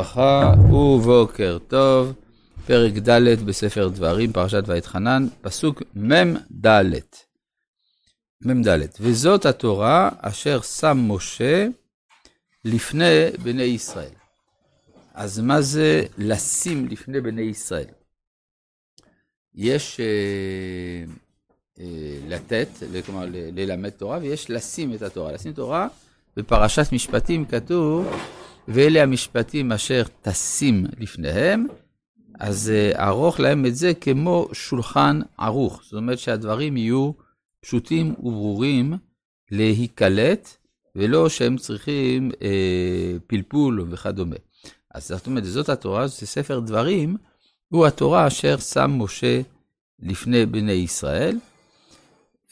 ברכה ובוקר טוב, פרק ד' בספר דברים, פרשת ואתחנן, פסוק מ"ד. מ"ד. וזאת התורה אשר שם משה לפני בני ישראל. אז מה זה לשים לפני בני ישראל? יש אה, אה, לתת, כלומר ללמד תורה, ויש לשים את התורה. לשים תורה, בפרשת משפטים כתוב, ואלה המשפטים אשר תשים לפניהם, אז uh, ארוך להם את זה כמו שולחן ערוך. זאת אומרת שהדברים יהיו פשוטים וברורים להיקלט, ולא שהם צריכים uh, פלפול וכדומה. אז זאת אומרת, זאת התורה, זה ספר דברים, הוא התורה אשר שם משה לפני בני ישראל.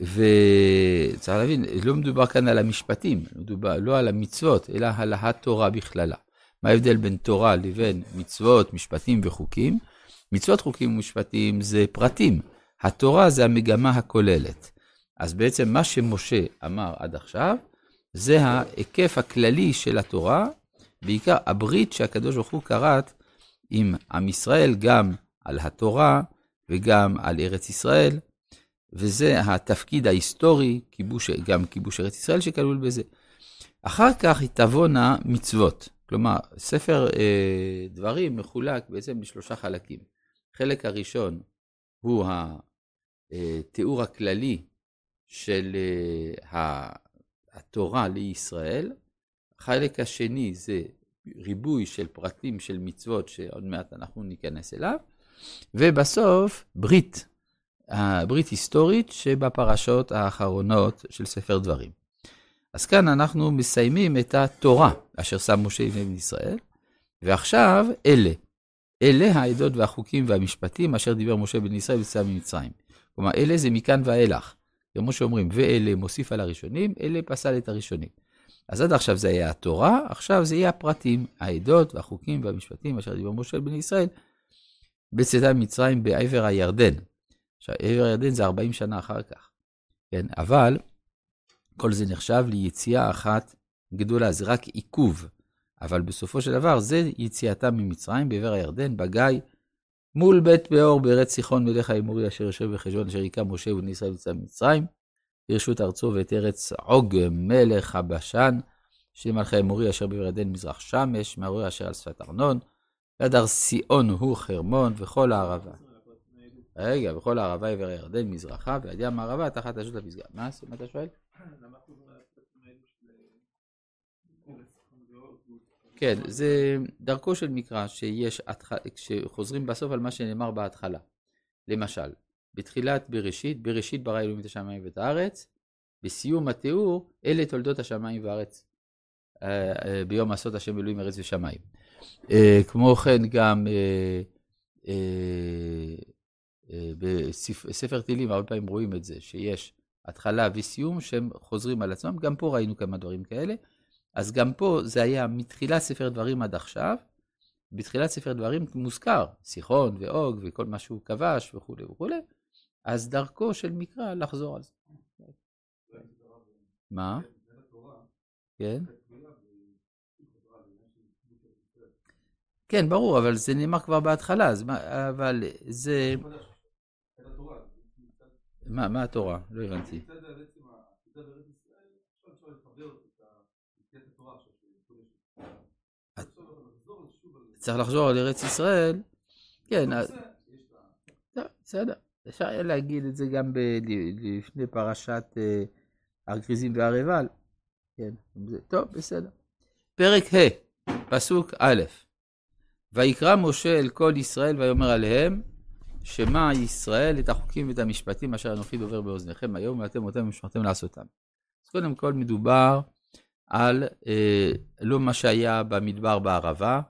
וצריך להבין, לא מדובר כאן על המשפטים, מדובר לא על המצוות, אלא על התורה בכללה. מה ההבדל בין תורה לבין מצוות, משפטים וחוקים? מצוות, חוקים ומשפטים זה פרטים. התורה זה המגמה הכוללת. אז בעצם מה שמשה אמר עד עכשיו, זה ההיקף הכללי של התורה, בעיקר הברית שהקדוש ברוך הוא כרת עם עם ישראל, גם על התורה וגם על ארץ ישראל, וזה התפקיד ההיסטורי, כיבוש, גם כיבוש ארץ ישראל שכלול בזה. אחר כך תבואנה מצוות. כלומר, ספר אה, דברים מחולק בעצם בשלושה חלקים. החלק הראשון הוא התיאור הכללי של אה, התורה לישראל. החלק השני זה ריבוי של פרטים של מצוות שעוד מעט אנחנו ניכנס אליו. ובסוף, ברית, ברית היסטורית שבפרשות האחרונות של ספר דברים. אז כאן אנחנו מסיימים את התורה אשר שם משה לבני בני ישראל, ועכשיו אלה, אלה העדות והחוקים והמשפטים אשר דיבר משה בן ישראל ויצא ממצרים. כלומר, אלה זה מכאן ואילך. כמו שאומרים, ואלה מוסיף על הראשונים, אלה פסל את הראשונים. אז עד עכשיו זה היה התורה, עכשיו זה יהיה הפרטים, העדות והחוקים והמשפטים אשר דיבר משה בן ישראל בצאתה ממצרים בעבר הירדן. עכשיו, עבר הירדן זה 40 שנה אחר כך, כן? אבל כל זה נחשב ליציאה אחת גדולה, זה רק עיכוב. אבל בסופו של דבר זה יציאתם ממצרים בעבר הירדן, בגיא, מול בית באור בארץ סיחון מלך האמורי אשר יושב בחשבון אשר היכה משה ובני ישראל יצא ממצרים, ברשות ארצו ואת ארץ עוג מלך הבשן, של מלכי האמורי אשר בעבר הירדן מזרח שמש, מעורר אשר על שפת ארנון, ועד הר סיאון הוא חרמון וכל הערבה. רגע, וכל הערבה עבר הירדן מזרחה, ועד ים הערבה תחת אשות הפסגה. מה אתה שואל? כן, זה דרכו של מקרא שיש, כשחוזרים בסוף על מה שנאמר בהתחלה. למשל, בתחילת בראשית, בראשית ברא אלוהים את השמיים ואת הארץ, בסיום התיאור, אלה תולדות השמיים והארץ. אה, אה, ביום עשות השם אלוהים ארץ ושמיים. אה, כמו כן גם בספר תהילים, הרבה פעמים רואים את זה, שיש התחלה וסיום שהם חוזרים על עצמם, גם פה ראינו כמה דברים כאלה. אז גם פה זה היה מתחילת ספר דברים עד עכשיו, בתחילת ספר דברים מוזכר סיחון ואוג וכל מה שהוא כבש וכולי וכולי, אז דרכו של מקרא לחזור על זה. מה? כן? כן, ברור, אבל זה נאמר כבר בהתחלה, אבל זה... מה, מה התורה? לא הבנתי. צריך לחזור על ארץ ישראל, כן, בסדר, אפשר היה להגיד את זה גם לפני פרשת אה, הר גריזים והר עיבל, כן, טוב, בסדר. פרק ה', פסוק א', ויקרא משה אל כל ישראל ויאמר עליהם, שמע ישראל את החוקים ואת המשפטים אשר אנוכי דובר באוזניכם היום, ואתם אותם ושמרתם לעשותם. אז קודם כל מדובר על אה, לא מה שהיה במדבר בערבה,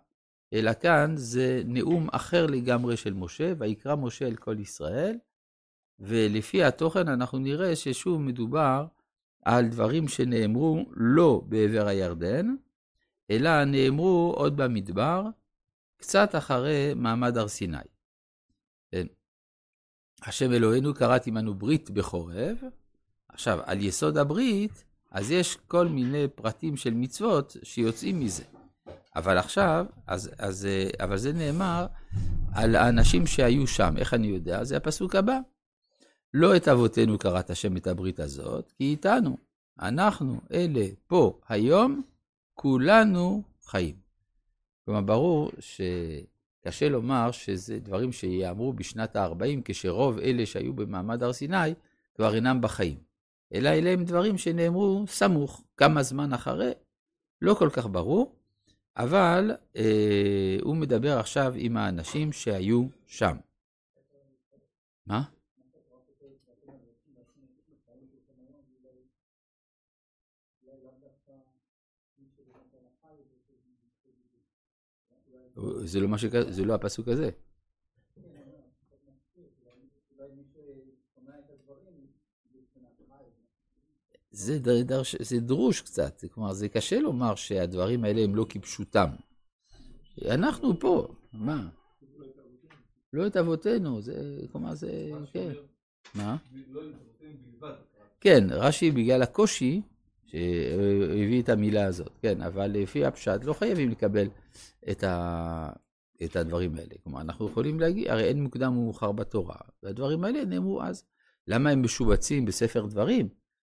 אלא כאן זה נאום אחר לגמרי של משה, ויקרא משה אל כל ישראל, ולפי התוכן אנחנו נראה ששוב מדובר על דברים שנאמרו לא בעבר הירדן, אלא נאמרו עוד במדבר, קצת אחרי מעמד הר סיני. כן. השם אלוהינו קראת עמנו ברית בחורב. עכשיו, על יסוד הברית, אז יש כל מיני פרטים של מצוות שיוצאים מזה. אבל עכשיו, אז, אז, אבל זה נאמר על האנשים שהיו שם. איך אני יודע? זה הפסוק הבא. לא את אבותינו קראת השם את הברית הזאת, כי איתנו. אנחנו, אלה, פה, היום, כולנו חיים. כלומר, ברור שקשה לומר שזה דברים שיאמרו בשנת ה-40, כשרוב אלה שהיו במעמד הר סיני כבר אינם בחיים. אלא אלה הם דברים שנאמרו סמוך, כמה זמן אחרי, לא כל כך ברור, אבל אה, הוא מדבר עכשיו עם האנשים שהיו שם. מה? זה לא, שכ... זה לא הפסוק הזה. זה, דרש, זה דרוש קצת, כלומר זה קשה לומר שהדברים האלה הם לא כפשוטם. אנחנו פה, מה? לא את אבותינו, זה, כלומר זה, כן. מה? כן, רש"י בגלל הקושי, שהביא את המילה הזאת, כן, אבל לפי הפשט לא חייבים לקבל את, ה, את הדברים האלה. כלומר, אנחנו יכולים להגיד, הרי אין מוקדם ומאוחר בתורה, והדברים האלה נאמרו אז. למה הם משובצים בספר דברים?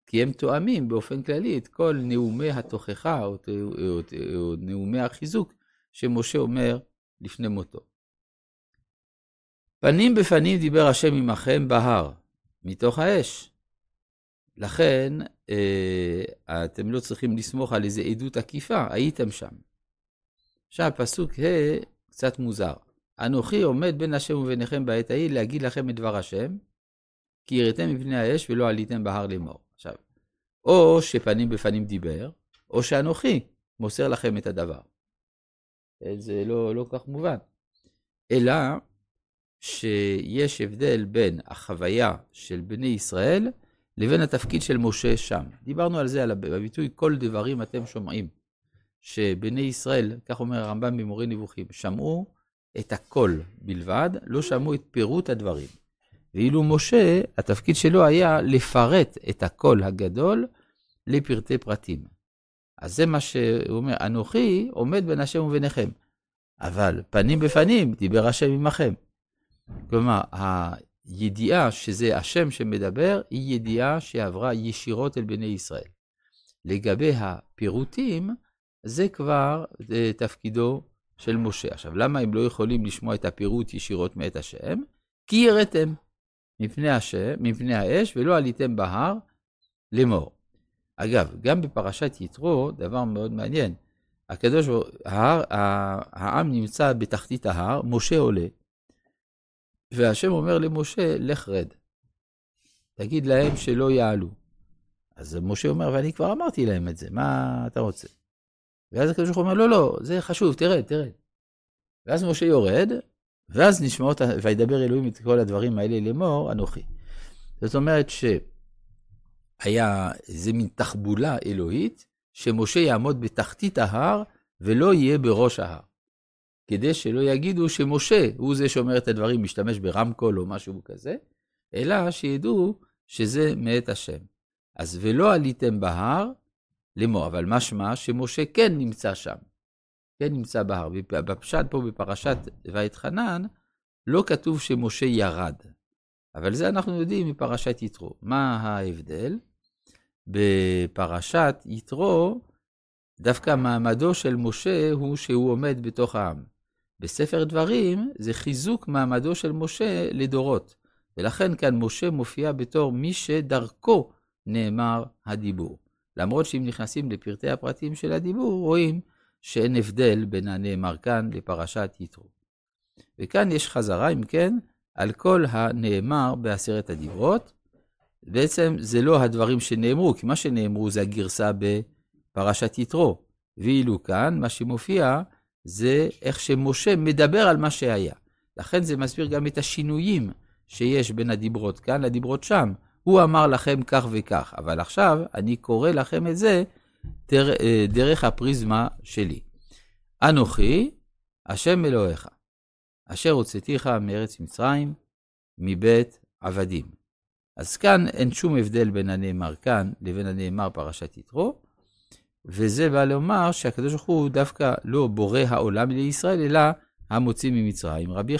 כי הם תואמים באופן כללי את כל נאומי התוכחה או, או, או, או נאומי החיזוק שמשה אומר לפני מותו. פנים בפנים דיבר השם עמכם בהר, מתוך האש. לכן, אה, אתם לא צריכים לסמוך על איזו עדות עקיפה, הייתם שם. עכשיו, פסוק ה' קצת מוזר. אנוכי עומד בין השם וביניכם בעת ההיא להגיד לכם את דבר השם, כי יראתם מפני האש ולא עליתם בהר לאמור. עכשיו, או שפנים בפנים דיבר, או שאנוכי מוסר לכם את הדבר. זה לא, לא כך מובן. אלא שיש הבדל בין החוויה של בני ישראל לבין התפקיד של משה שם. דיברנו על זה, על הביטוי כל דברים אתם שומעים. שבני ישראל, כך אומר הרמב"ם במורה נבוכים, שמעו את הכל בלבד, לא שמעו את פירוט הדברים. ואילו משה, התפקיד שלו היה לפרט את הקול הגדול לפרטי פרטים. אז זה מה שהוא אומר, אנוכי עומד בין השם וביניכם, אבל פנים בפנים דיבר השם עמכם. כלומר, הידיעה שזה השם שמדבר, היא ידיעה שעברה ישירות אל בני ישראל. לגבי הפירוטים, זה כבר זה תפקידו של משה. עכשיו, למה הם לא יכולים לשמוע את הפירוט ישירות מאת השם? כי יראתם מפני, מפני האש ולא עליתם בהר לאמור. אגב, גם בפרשת יתרו, דבר מאוד מעניין, הקדוש ברוך הוא, העם נמצא בתחתית ההר, משה עולה, והשם אומר למשה, לך רד. תגיד להם שלא יעלו. אז משה אומר, ואני כבר אמרתי להם את זה, מה אתה רוצה? ואז הקדוש ברוך הוא אומר, לא, לא, זה חשוב, תרד, תרד. ואז משה יורד, ואז נשמעות, וידבר אלוהים את כל הדברים האלה לאמור, אנוכי. זאת אומרת שהיה איזה מין תחבולה אלוהית, שמשה יעמוד בתחתית ההר ולא יהיה בראש ההר. כדי שלא יגידו שמשה הוא זה שאומר את הדברים, משתמש ברמקול או משהו כזה, אלא שידעו שזה מאת השם. אז ולא עליתם בהר, לאמור, אבל משמע שמשה כן נמצא שם, כן נמצא בהר. בפשט פה בפרשת ואתחנן, לא כתוב שמשה ירד, אבל זה אנחנו יודעים מפרשת יתרו. מה ההבדל? בפרשת יתרו, דווקא מעמדו של משה הוא שהוא עומד בתוך העם. בספר דברים זה חיזוק מעמדו של משה לדורות, ולכן כאן משה מופיע בתור מי שדרכו נאמר הדיבור. למרות שאם נכנסים לפרטי הפרטים של הדיבור, רואים שאין הבדל בין הנאמר כאן לפרשת יתרו. וכאן יש חזרה, אם כן, על כל הנאמר בעשרת הדיברות. בעצם זה לא הדברים שנאמרו, כי מה שנאמרו זה הגרסה בפרשת יתרו. ואילו כאן, מה שמופיע זה איך שמשה מדבר על מה שהיה. לכן זה מסביר גם את השינויים שיש בין הדיברות כאן לדיברות שם. הוא אמר לכם כך וכך, אבל עכשיו אני קורא לכם את זה אה, דרך הפריזמה שלי. אנוכי, השם אלוהיך, אשר הוצאתיך מארץ מצרים, מבית עבדים. אז כאן אין שום הבדל בין הנאמר כאן לבין הנאמר פרשת יתרו, וזה בא לומר שהקדוש ברוך הוא דווקא לא בורא העולם לישראל, אלא המוציא ממצרים. רבי